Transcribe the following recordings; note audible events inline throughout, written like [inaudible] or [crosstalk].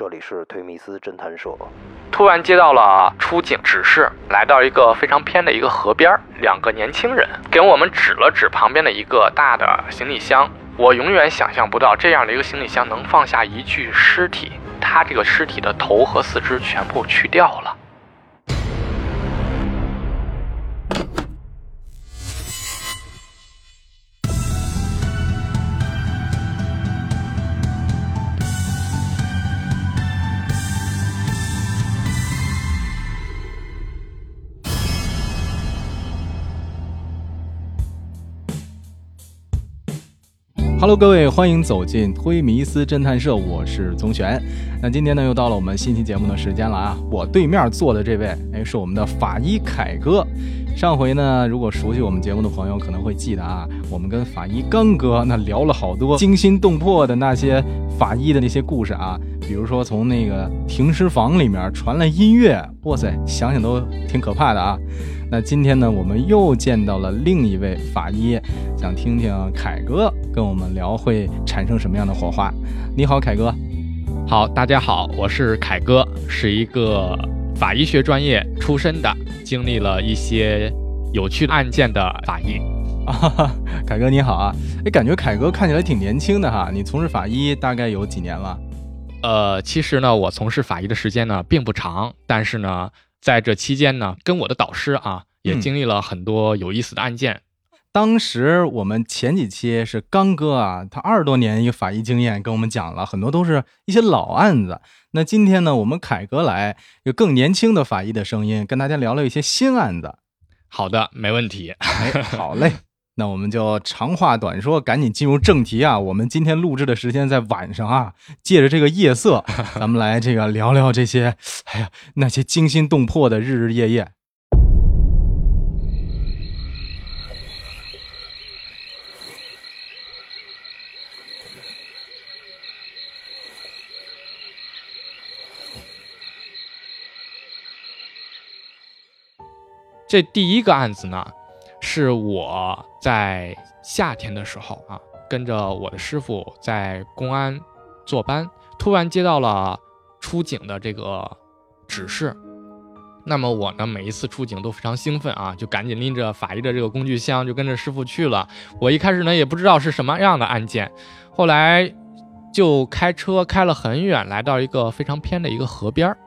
这里是推密斯侦探社。突然接到了出警指示，来到一个非常偏的一个河边，两个年轻人给我们指了指旁边的一个大的行李箱。我永远想象不到这样的一个行李箱能放下一具尸体，他这个尸体的头和四肢全部去掉了。Hello，各位，欢迎走进推迷思侦探社，我是宗玄。那今天呢，又到了我们新期节目的时间了啊！我对面坐的这位，哎，是我们的法医凯哥。上回呢，如果熟悉我们节目的朋友可能会记得啊，我们跟法医刚哥那聊了好多惊心动魄的那些法医的那些故事啊，比如说从那个停尸房里面传来音乐，哇塞，想想都挺可怕的啊。那今天呢，我们又见到了另一位法医，想听听凯哥跟我们聊会产生什么样的火花。你好，凯哥。好，大家好，我是凯哥，是一个法医学专业出身的，经历了一些有趣的案件的法医。啊，[laughs] 凯哥你好啊！哎，感觉凯哥看起来挺年轻的哈。你从事法医大概有几年了？呃，其实呢，我从事法医的时间呢并不长，但是呢。在这期间呢，跟我的导师啊，也经历了很多有意思的案件。当时我们前几期是刚哥啊，他二十多年一个法医经验，跟我们讲了很多都是一些老案子。那今天呢，我们凯哥来，有更年轻的法医的声音，跟大家聊聊一些新案子。好的，没问题。哎，好嘞。那我们就长话短说，赶紧进入正题啊！我们今天录制的时间在晚上啊，借着这个夜色，[laughs] 咱们来这个聊聊这些，哎呀，那些惊心动魄的日日夜夜。这第一个案子呢？是我在夏天的时候啊，跟着我的师傅在公安坐班，突然接到了出警的这个指示。那么我呢，每一次出警都非常兴奋啊，就赶紧拎着法医的这个工具箱，就跟着师傅去了。我一开始呢也不知道是什么样的案件，后来就开车开了很远，来到一个非常偏的一个河边儿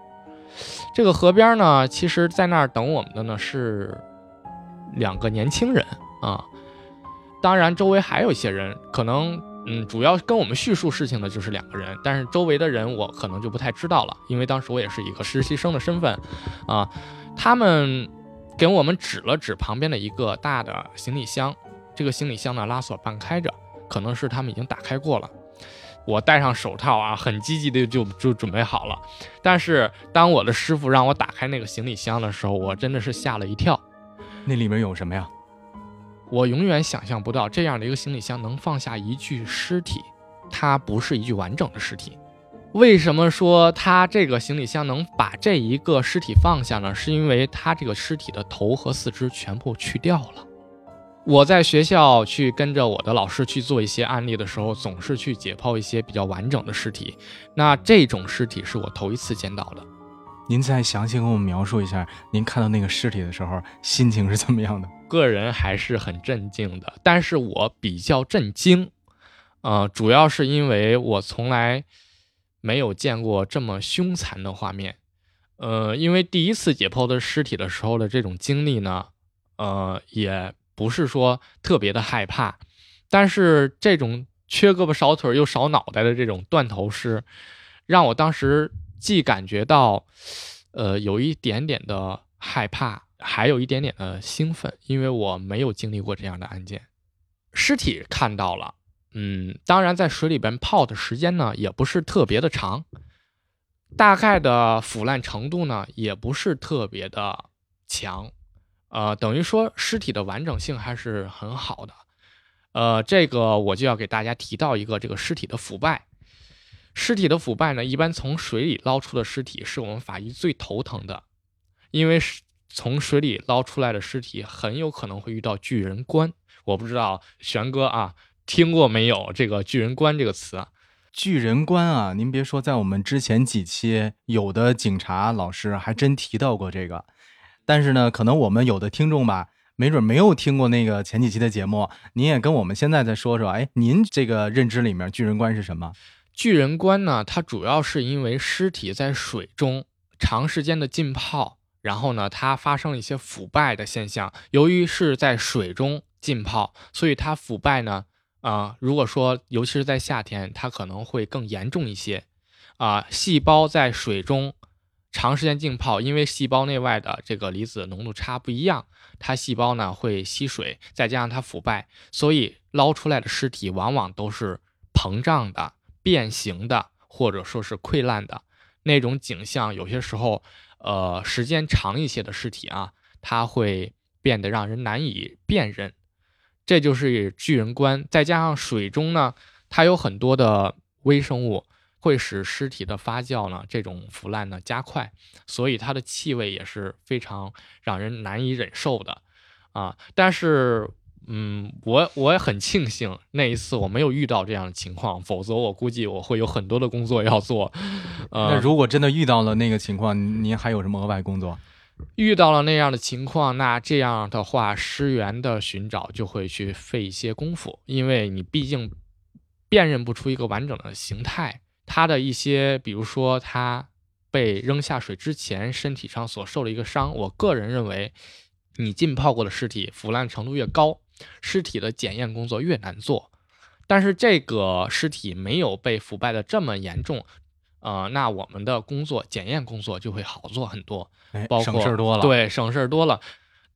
这个河边呢，其实在那儿等我们的呢是。两个年轻人啊，当然周围还有一些人，可能嗯，主要跟我们叙述事情的就是两个人，但是周围的人我可能就不太知道了，因为当时我也是一个实习生的身份啊。他们给我们指了指旁边的一个大的行李箱，这个行李箱呢拉锁半开着，可能是他们已经打开过了。我戴上手套啊，很积极的就就准备好了，但是当我的师傅让我打开那个行李箱的时候，我真的是吓了一跳。那里面有什么呀？我永远想象不到这样的一个行李箱能放下一具尸体，它不是一具完整的尸体。为什么说它这个行李箱能把这一个尸体放下呢？是因为它这个尸体的头和四肢全部去掉了。我在学校去跟着我的老师去做一些案例的时候，总是去解剖一些比较完整的尸体。那这种尸体是我头一次见到的。您再详细跟我们描述一下，您看到那个尸体的时候心情是怎么样的？个人还是很震惊的，但是我比较震惊，呃，主要是因为我从来没有见过这么凶残的画面，呃，因为第一次解剖的尸体的时候的这种经历呢，呃，也不是说特别的害怕，但是这种缺胳膊少腿又少脑袋的这种断头尸，让我当时。既感觉到，呃，有一点点的害怕，还有一点点的兴奋，因为我没有经历过这样的案件。尸体看到了，嗯，当然在水里边泡的时间呢，也不是特别的长，大概的腐烂程度呢，也不是特别的强，呃，等于说尸体的完整性还是很好的。呃，这个我就要给大家提到一个这个尸体的腐败。尸体的腐败呢，一般从水里捞出的尸体是我们法医最头疼的，因为从水里捞出来的尸体很有可能会遇到巨人观。我不知道玄哥啊听过没有这个巨人观这个词？巨人观啊，您别说，在我们之前几期，有的警察老师还真提到过这个。但是呢，可能我们有的听众吧，没准没有听过那个前几期的节目。您也跟我们现在再说说，哎，您这个认知里面巨人观是什么？巨人观呢，它主要是因为尸体在水中长时间的浸泡，然后呢，它发生了一些腐败的现象。由于是在水中浸泡，所以它腐败呢。啊，如果说尤其是在夏天，它可能会更严重一些。啊，细胞在水中长时间浸泡，因为细胞内外的这个离子浓度差不一样，它细胞呢会吸水，再加上它腐败，所以捞出来的尸体往往都是膨胀的、变形的，或者说是溃烂的那种景象。有些时候，呃，时间长一些的尸体啊，它会变得让人难以辨认。这就是巨人观，再加上水中呢，它有很多的微生物，会使尸体的发酵呢，这种腐烂呢加快，所以它的气味也是非常让人难以忍受的，啊！但是，嗯，我我也很庆幸那一次我没有遇到这样的情况，否则我估计我会有很多的工作要做。那如果真的遇到了那个情况，您还有什么额外工作？遇到了那样的情况，那这样的话，尸源的寻找就会去费一些功夫，因为你毕竟辨认不出一个完整的形态。它的一些，比如说他被扔下水之前身体上所受的一个伤，我个人认为，你浸泡过的尸体腐烂程度越高，尸体的检验工作越难做。但是这个尸体没有被腐败的这么严重。呃，那我们的工作检验工作就会好做很多，包括省事儿多了。对，省事儿多了。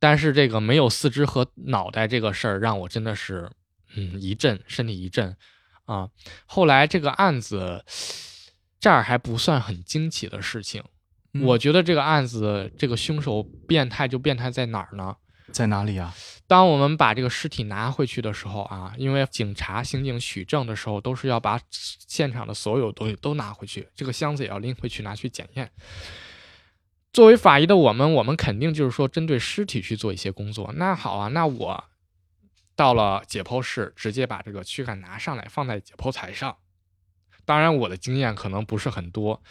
但是这个没有四肢和脑袋这个事儿，让我真的是，嗯，一震，身体一震啊。后来这个案子这儿还不算很惊奇的事情，我觉得这个案子这个凶手变态就变态在哪儿呢？在哪里啊？当我们把这个尸体拿回去的时候啊，因为警察、刑警取证的时候都是要把现场的所有东西都拿回去，这个箱子也要拎回去拿去检验。作为法医的我们，我们肯定就是说针对尸体去做一些工作。那好啊，那我到了解剖室，直接把这个躯干拿上来放在解剖台上。当然，我的经验可能不是很多，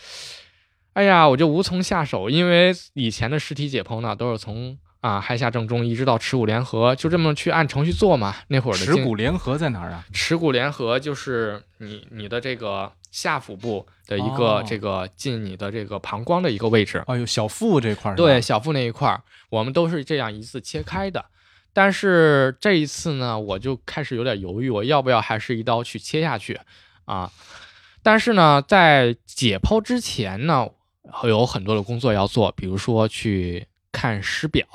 哎呀，我就无从下手，因为以前的尸体解剖呢，都是从。啊，亥下正中一直到耻骨联合，就这么去按程序做嘛。那会儿的耻骨联合在哪儿啊？耻骨联合就是你你的这个下腹部的一个这个进你的这个膀胱的一个位置。哎呦，小腹这块儿。对，小腹那一块儿，我们都是这样一次切开的。但是这一次呢，我就开始有点犹豫，我要不要还是一刀去切下去啊？但是呢，在解剖之前呢，有很多的工作要做，比如说去。看尸表，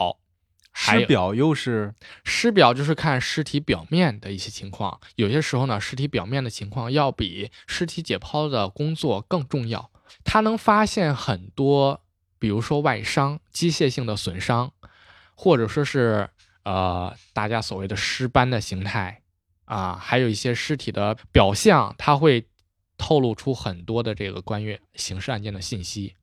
尸表又是尸表，就是看尸体表面的一些情况。有些时候呢，尸体表面的情况要比尸体解剖的工作更重要。它能发现很多，比如说外伤、机械性的损伤，或者说是呃大家所谓的尸斑的形态啊，还有一些尸体的表象，它会透露出很多的这个关于刑事案件的信息。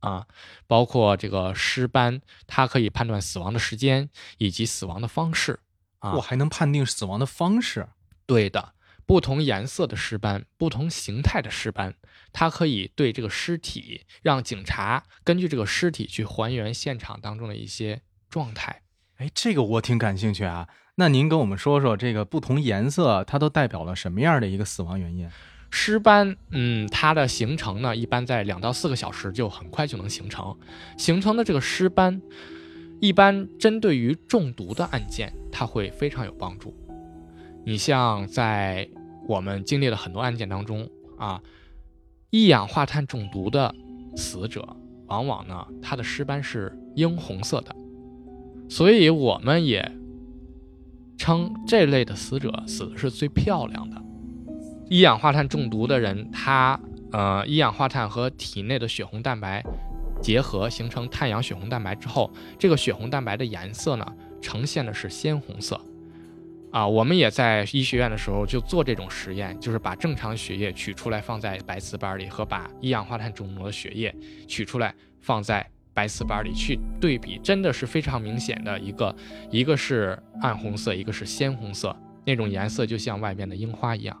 啊，包括这个尸斑，它可以判断死亡的时间以及死亡的方式。啊，我还能判定死亡的方式？对的，不同颜色的尸斑，不同形态的尸斑，它可以对这个尸体，让警察根据这个尸体去还原现场当中的一些状态。哎，这个我挺感兴趣啊。那您跟我们说说，这个不同颜色它都代表了什么样的一个死亡原因？尸斑，嗯，它的形成呢，一般在两到四个小时就很快就能形成。形成的这个尸斑，一般针对于中毒的案件，它会非常有帮助。你像在我们经历了很多案件当中啊，一氧化碳中毒的死者，往往呢，他的尸斑是樱红色的，所以我们也称这类的死者死的是最漂亮的。一氧化碳中毒的人，他呃，一氧化碳和体内的血红蛋白结合，形成碳氧血红蛋白之后，这个血红蛋白的颜色呢，呈现的是鲜红色。啊，我们也在医学院的时候就做这种实验，就是把正常血液取出来放在白瓷板里，和把一氧化碳中毒的血液取出来放在白瓷板里去对比，真的是非常明显的一个，一个是暗红色，一个是鲜红色，那种颜色就像外面的樱花一样。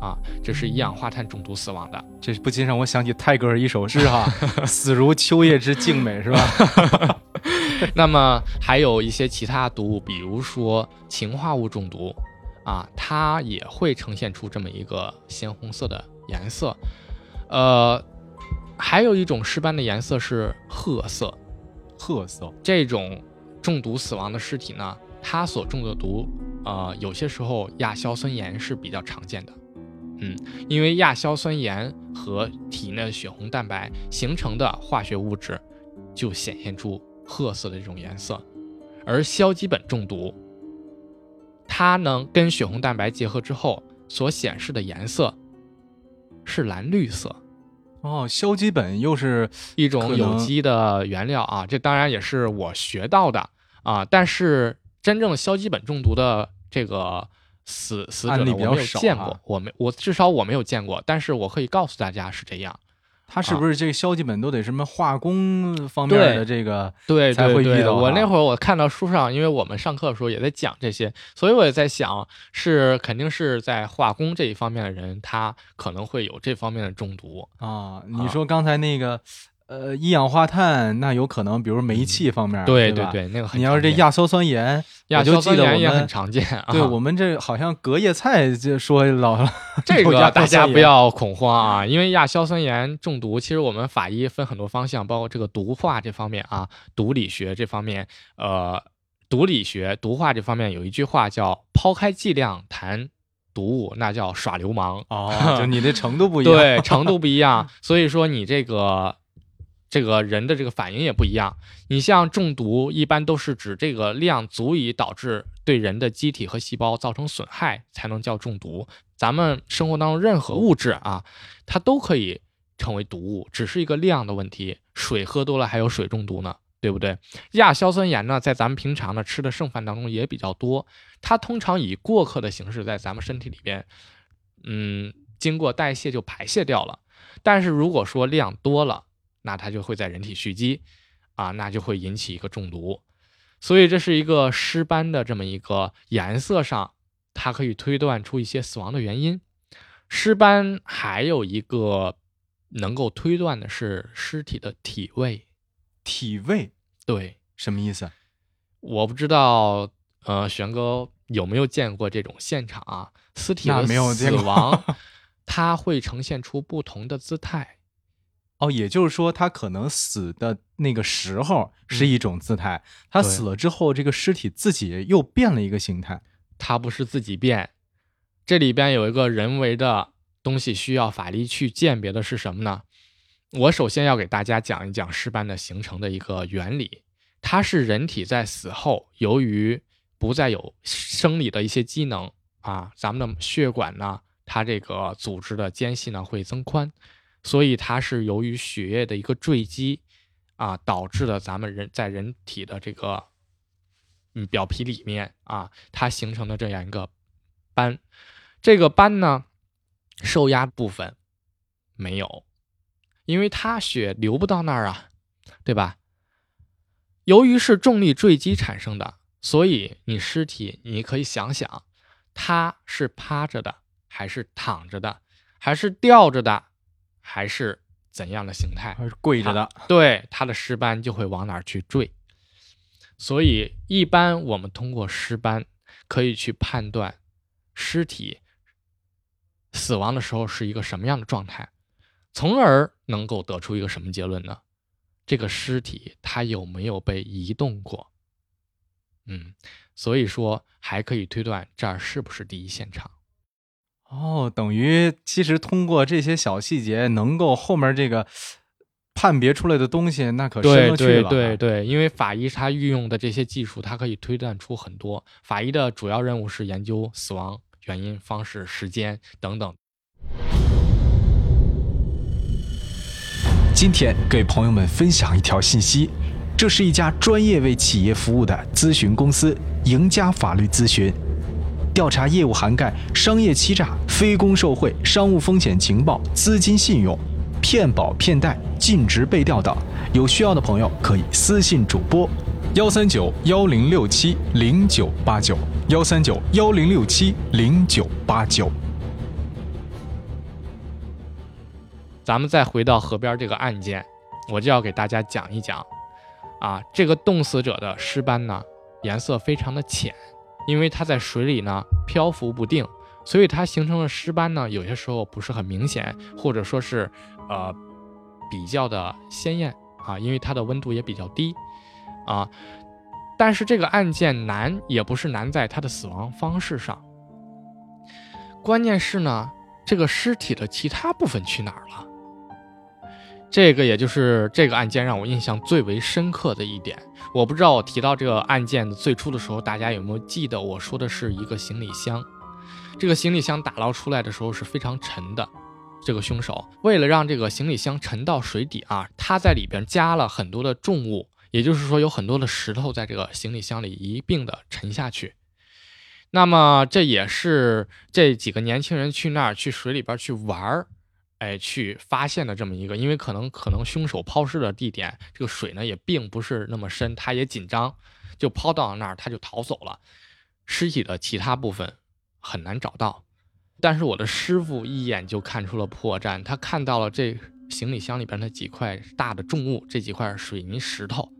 啊，这是一氧化碳中毒死亡的。这不禁让我想起泰戈尔一首诗哈，[laughs] 死如秋叶之静美，是吧？[laughs] 那么还有一些其他毒物，比如说氰化物中毒，啊，它也会呈现出这么一个鲜红色的颜色。呃，还有一种尸斑的颜色是褐色，褐色。这种中毒死亡的尸体呢，它所中的毒，呃，有些时候亚硝酸盐是比较常见的。嗯，因为亚硝酸盐和体内的血红蛋白形成的化学物质，就显现出褐色的这种颜色。而硝基苯中毒，它呢跟血红蛋白结合之后所显示的颜色是蓝绿色。哦，硝基苯又是一种有机的原料啊，这当然也是我学到的啊。但是真正硝基苯中毒的这个。死死者我没有见过，我没我至少我没有见过，但是我可以告诉大家是这样。他是不是这个消极本都得什么化工方面的这个对才会遇到？我那会儿我看到书上，因为我们上课的时候也在讲这些，所以我也在想，是肯定是在化工这一方面的人，他可能会有这方面的中毒啊。你说刚才那个。呃，一氧化碳那有可能，比如煤气方面，对对对，那个你要是这亚硝酸盐，亚硝酸盐也很常见。[laughs] 啊对我们这好像隔夜菜就说老 [laughs] 这个大家不要恐慌啊，因为亚硝酸盐中毒，其实我们法医分很多方向，包括这个毒化这方面啊，毒理学这方面，呃，毒理学毒化这方面有一句话叫“抛开剂量谈毒物，那叫耍流氓”。哦，[laughs] 就你的程度不一样，对，程度不一样，所以说你这个。这个人的这个反应也不一样。你像中毒，一般都是指这个量足以导致对人的机体和细胞造成损害，才能叫中毒。咱们生活当中任何物质啊，它都可以成为毒物，只是一个量的问题。水喝多了还有水中毒呢，对不对？亚硝酸盐呢，在咱们平常呢吃的剩饭当中也比较多，它通常以过客的形式在咱们身体里边，嗯，经过代谢就排泄掉了。但是如果说量多了，那它就会在人体蓄积，啊，那就会引起一个中毒，所以这是一个尸斑的这么一个颜色上，它可以推断出一些死亡的原因。尸斑还有一个能够推断的是尸体的体味，体味，对，什么意思？我不知道，呃，玄哥有没有见过这种现场啊？尸体的死亡，[laughs] 它会呈现出不同的姿态。哦，也就是说，他可能死的那个时候是一种姿态，他死了之后，这个尸体自己又变了一个形态。他不是自己变，这里边有一个人为的东西需要法力去鉴别的是什么呢？我首先要给大家讲一讲尸斑的形成的一个原理，它是人体在死后，由于不再有生理的一些机能啊，咱们的血管呢，它这个组织的间隙呢会增宽。所以它是由于血液的一个坠积啊，导致的咱们人在人体的这个嗯表皮里面啊，它形成的这样一个斑。这个斑呢，受压部分没有，因为它血流不到那儿啊，对吧？由于是重力坠击产生的，所以你尸体你可以想想，它是趴着的，还是躺着的，还是吊着的？还是怎样的形态？还是跪着的？对，它的尸斑就会往哪儿去坠。所以，一般我们通过尸斑可以去判断尸体死亡的时候是一个什么样的状态，从而能够得出一个什么结论呢？这个尸体它有没有被移动过？嗯，所以说还可以推断这儿是不是第一现场。哦，等于其实通过这些小细节，能够后面这个判别出来的东西，那可深了去了。对对对，因为法医他运用的这些技术，它可以推断出很多。法医的主要任务是研究死亡原因、方式、时间等等。今天给朋友们分享一条信息，这是一家专业为企业服务的咨询公司——赢家法律咨询。调查业务涵盖商业欺诈、非公受贿、商务风险情报、资金信用、骗保骗贷、尽职被调等。有需要的朋友可以私信主播：幺三九幺零六七零九八九幺三九幺零六七零九八九。咱们再回到河边这个案件，我就要给大家讲一讲，啊，这个冻死者的尸斑呢，颜色非常的浅，因为它在水里呢漂浮不定，所以它形成的尸斑呢，有些时候不是很明显，或者说是呃比较的鲜艳啊，因为它的温度也比较低啊。但是这个案件难也不是难在它的死亡方式上，关键是呢，这个尸体的其他部分去哪儿了？这个也就是这个案件让我印象最为深刻的一点。我不知道我提到这个案件的最初的时候，大家有没有记得我说的是一个行李箱？这个行李箱打捞出来的时候是非常沉的。这个凶手为了让这个行李箱沉到水底啊，他在里边加了很多的重物。也就是说，有很多的石头在这个行李箱里一并的沉下去。那么，这也是这几个年轻人去那儿去水里边去玩儿，哎，去发现的这么一个。因为可能可能凶手抛尸的地点这个水呢也并不是那么深，他也紧张，就抛到了那儿他就逃走了。尸体的其他部分很难找到，但是我的师傅一眼就看出了破绽，他看到了这。行李箱里边的几块大的重物，这几块水泥石头，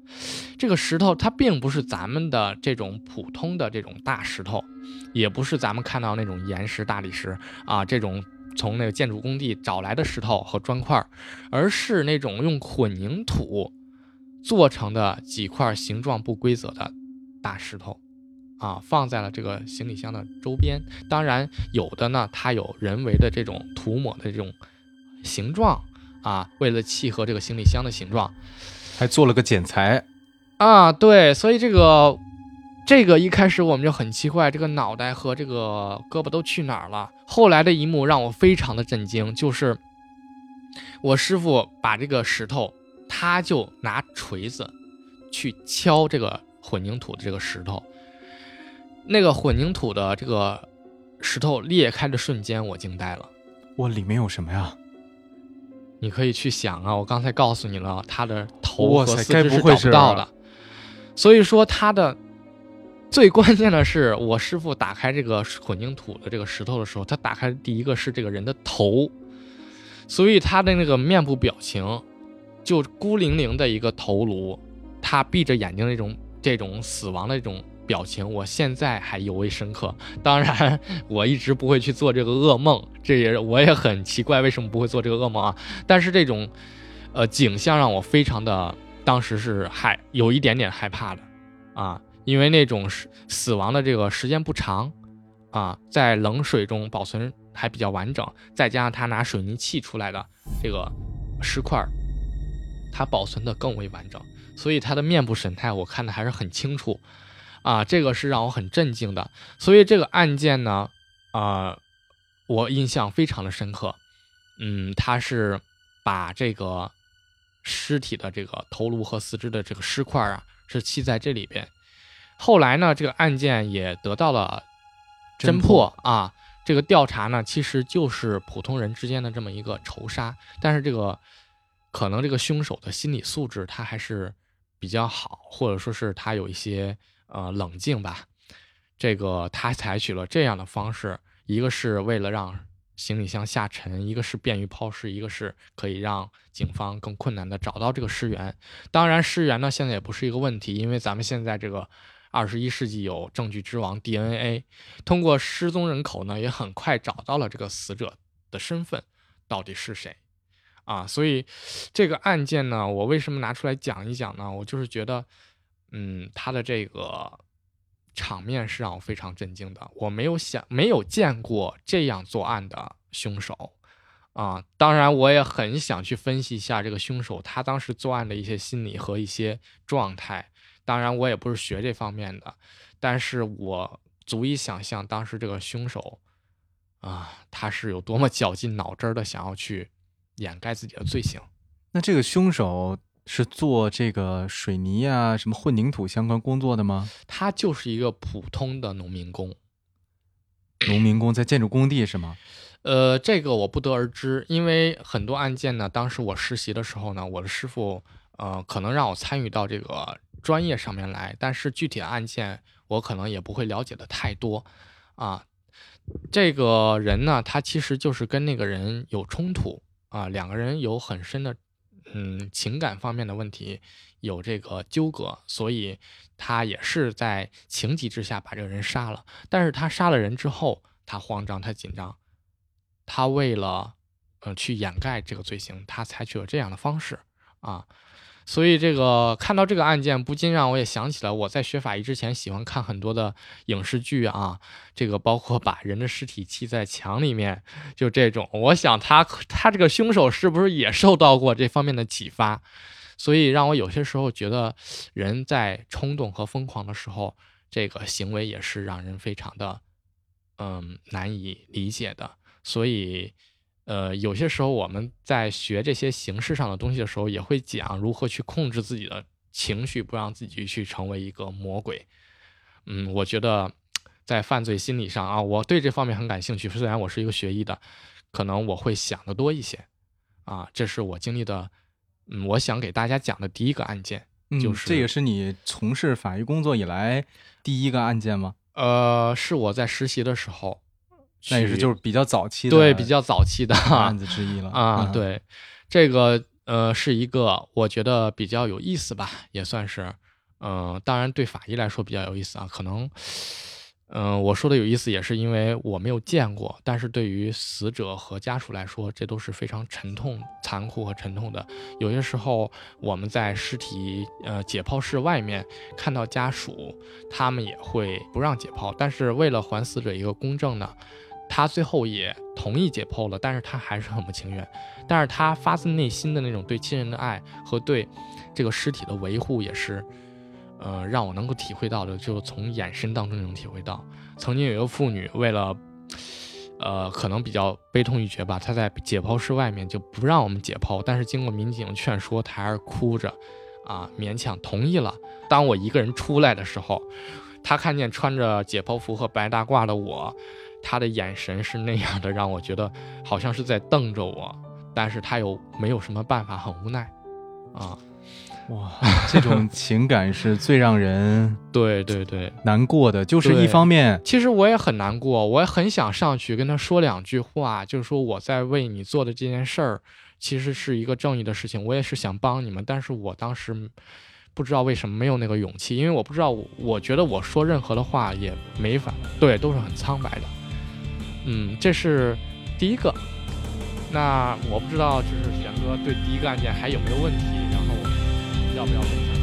这个石头它并不是咱们的这种普通的这种大石头，也不是咱们看到那种岩石、大理石啊，这种从那个建筑工地找来的石头和砖块，而是那种用混凝土做成的几块形状不规则的大石头，啊，放在了这个行李箱的周边。当然，有的呢，它有人为的这种涂抹的这种形状。啊，为了契合这个行李箱的形状，还做了个剪裁啊，对，所以这个这个一开始我们就很奇怪，这个脑袋和这个胳膊都去哪儿了？后来的一幕让我非常的震惊，就是我师傅把这个石头，他就拿锤子去敲这个混凝土的这个石头，那个混凝土的这个石头裂开的瞬间，我惊呆了，哇，里面有什么呀？你可以去想啊，我刚才告诉你了，他的头和四肢是找不到的，所以说他的最关键的是，我师傅打开这个混凝土的这个石头的时候，他打开第一个是这个人的头，所以他的那个面部表情就孤零零的一个头颅，他闭着眼睛那种这种死亡的这种。表情我现在还尤为深刻。当然，我一直不会去做这个噩梦，这也我也很奇怪为什么不会做这个噩梦啊。但是这种，呃，景象让我非常的，当时是害有一点点害怕的，啊，因为那种死死亡的这个时间不长，啊，在冷水中保存还比较完整，再加上他拿水泥砌出来的这个石块，它保存的更为完整，所以他的面部神态我看的还是很清楚。啊，这个是让我很震惊的，所以这个案件呢，啊，我印象非常的深刻。嗯，他是把这个尸体的这个头颅和四肢的这个尸块啊，是砌在这里边。后来呢，这个案件也得到了侦破啊。这个调查呢，其实就是普通人之间的这么一个仇杀，但是这个可能这个凶手的心理素质他还是比较好，或者说是他有一些。呃，冷静吧。这个他采取了这样的方式，一个是为了让行李箱下沉，一个是便于抛尸，一个是可以让警方更困难的找到这个尸源。当然，尸源呢现在也不是一个问题，因为咱们现在这个二十一世纪有证据之王 DNA，通过失踪人口呢也很快找到了这个死者的身份到底是谁啊。所以这个案件呢，我为什么拿出来讲一讲呢？我就是觉得。嗯，他的这个场面是让我非常震惊的。我没有想，没有见过这样作案的凶手啊。当然，我也很想去分析一下这个凶手他当时作案的一些心理和一些状态。当然，我也不是学这方面的，但是我足以想象当时这个凶手啊，他是有多么绞尽脑汁的想要去掩盖自己的罪行。那这个凶手？是做这个水泥啊，什么混凝土相关工作的吗？他就是一个普通的农民工。农民工在建筑工地是吗？[sniffs] 呃，这个我不得而知，因为很多案件呢，当时我实习的时候呢，我的师傅呃，可能让我参与到这个专业上面来，但是具体的案件我可能也不会了解的太多啊。这个人呢，他其实就是跟那个人有冲突啊，两个人有很深的嗯情感方面的问题，有这个纠葛，所以他也是在情急之下把这个人杀了。但是他杀了人之后，他慌张，他紧张，他为了呃去掩盖这个罪行，他采取了这样的方式啊。所以这个看到这个案件，不禁让我也想起了我在学法医之前喜欢看很多的影视剧啊，这个包括把人的尸体砌在墙里面，就这种。我想他他这个凶手是不是也受到过这方面的启发？所以让我有些时候觉得，人在冲动和疯狂的时候，这个行为也是让人非常的嗯难以理解的。所以。呃，有些时候我们在学这些形式上的东西的时候，也会讲如何去控制自己的情绪，不让自己去成为一个魔鬼。嗯，我觉得在犯罪心理上啊，我对这方面很感兴趣。虽然我是一个学医的，可能我会想的多一些。啊，这是我经历的，嗯，我想给大家讲的第一个案件，就是这也是你从事法医工作以来第一个案件吗？呃，是我在实习的时候。那也是就是比较早期的，对，比较早期的案子之一了 [laughs] 啊。对，这个呃是一个我觉得比较有意思吧，也算是，嗯，当然对法医来说比较有意思啊，可能。嗯，我说的有意思，也是因为我没有见过。但是对于死者和家属来说，这都是非常沉痛、残酷和沉痛的。有些时候，我们在尸体呃解剖室外面看到家属，他们也会不让解剖。但是为了还死者一个公正呢，他最后也同意解剖了。但是他还是很不情愿。但是他发自内心的那种对亲人的爱和对这个尸体的维护，也是。呃，让我能够体会到的，就从眼神当中能体会到，曾经有一个妇女为了，呃，可能比较悲痛欲绝吧，她在解剖室外面就不让我们解剖，但是经过民警劝说，她还是哭着，啊，勉强同意了。当我一个人出来的时候，她看见穿着解剖服和白大褂的我，她的眼神是那样的，让我觉得好像是在瞪着我，但是他又没有什么办法，很无奈，啊。哇，这种情感是最让人 [laughs] 对对对难过的，就是一方面，其实我也很难过，我也很想上去跟他说两句话，就是说我在为你做的这件事儿，其实是一个正义的事情，我也是想帮你们，但是我当时不知道为什么没有那个勇气，因为我不知道，我觉得我说任何的话也没法，对，都是很苍白的。嗯，这是第一个，那我不知道就是玄哥对第一个案件还有没有问题，然后。要不要分享？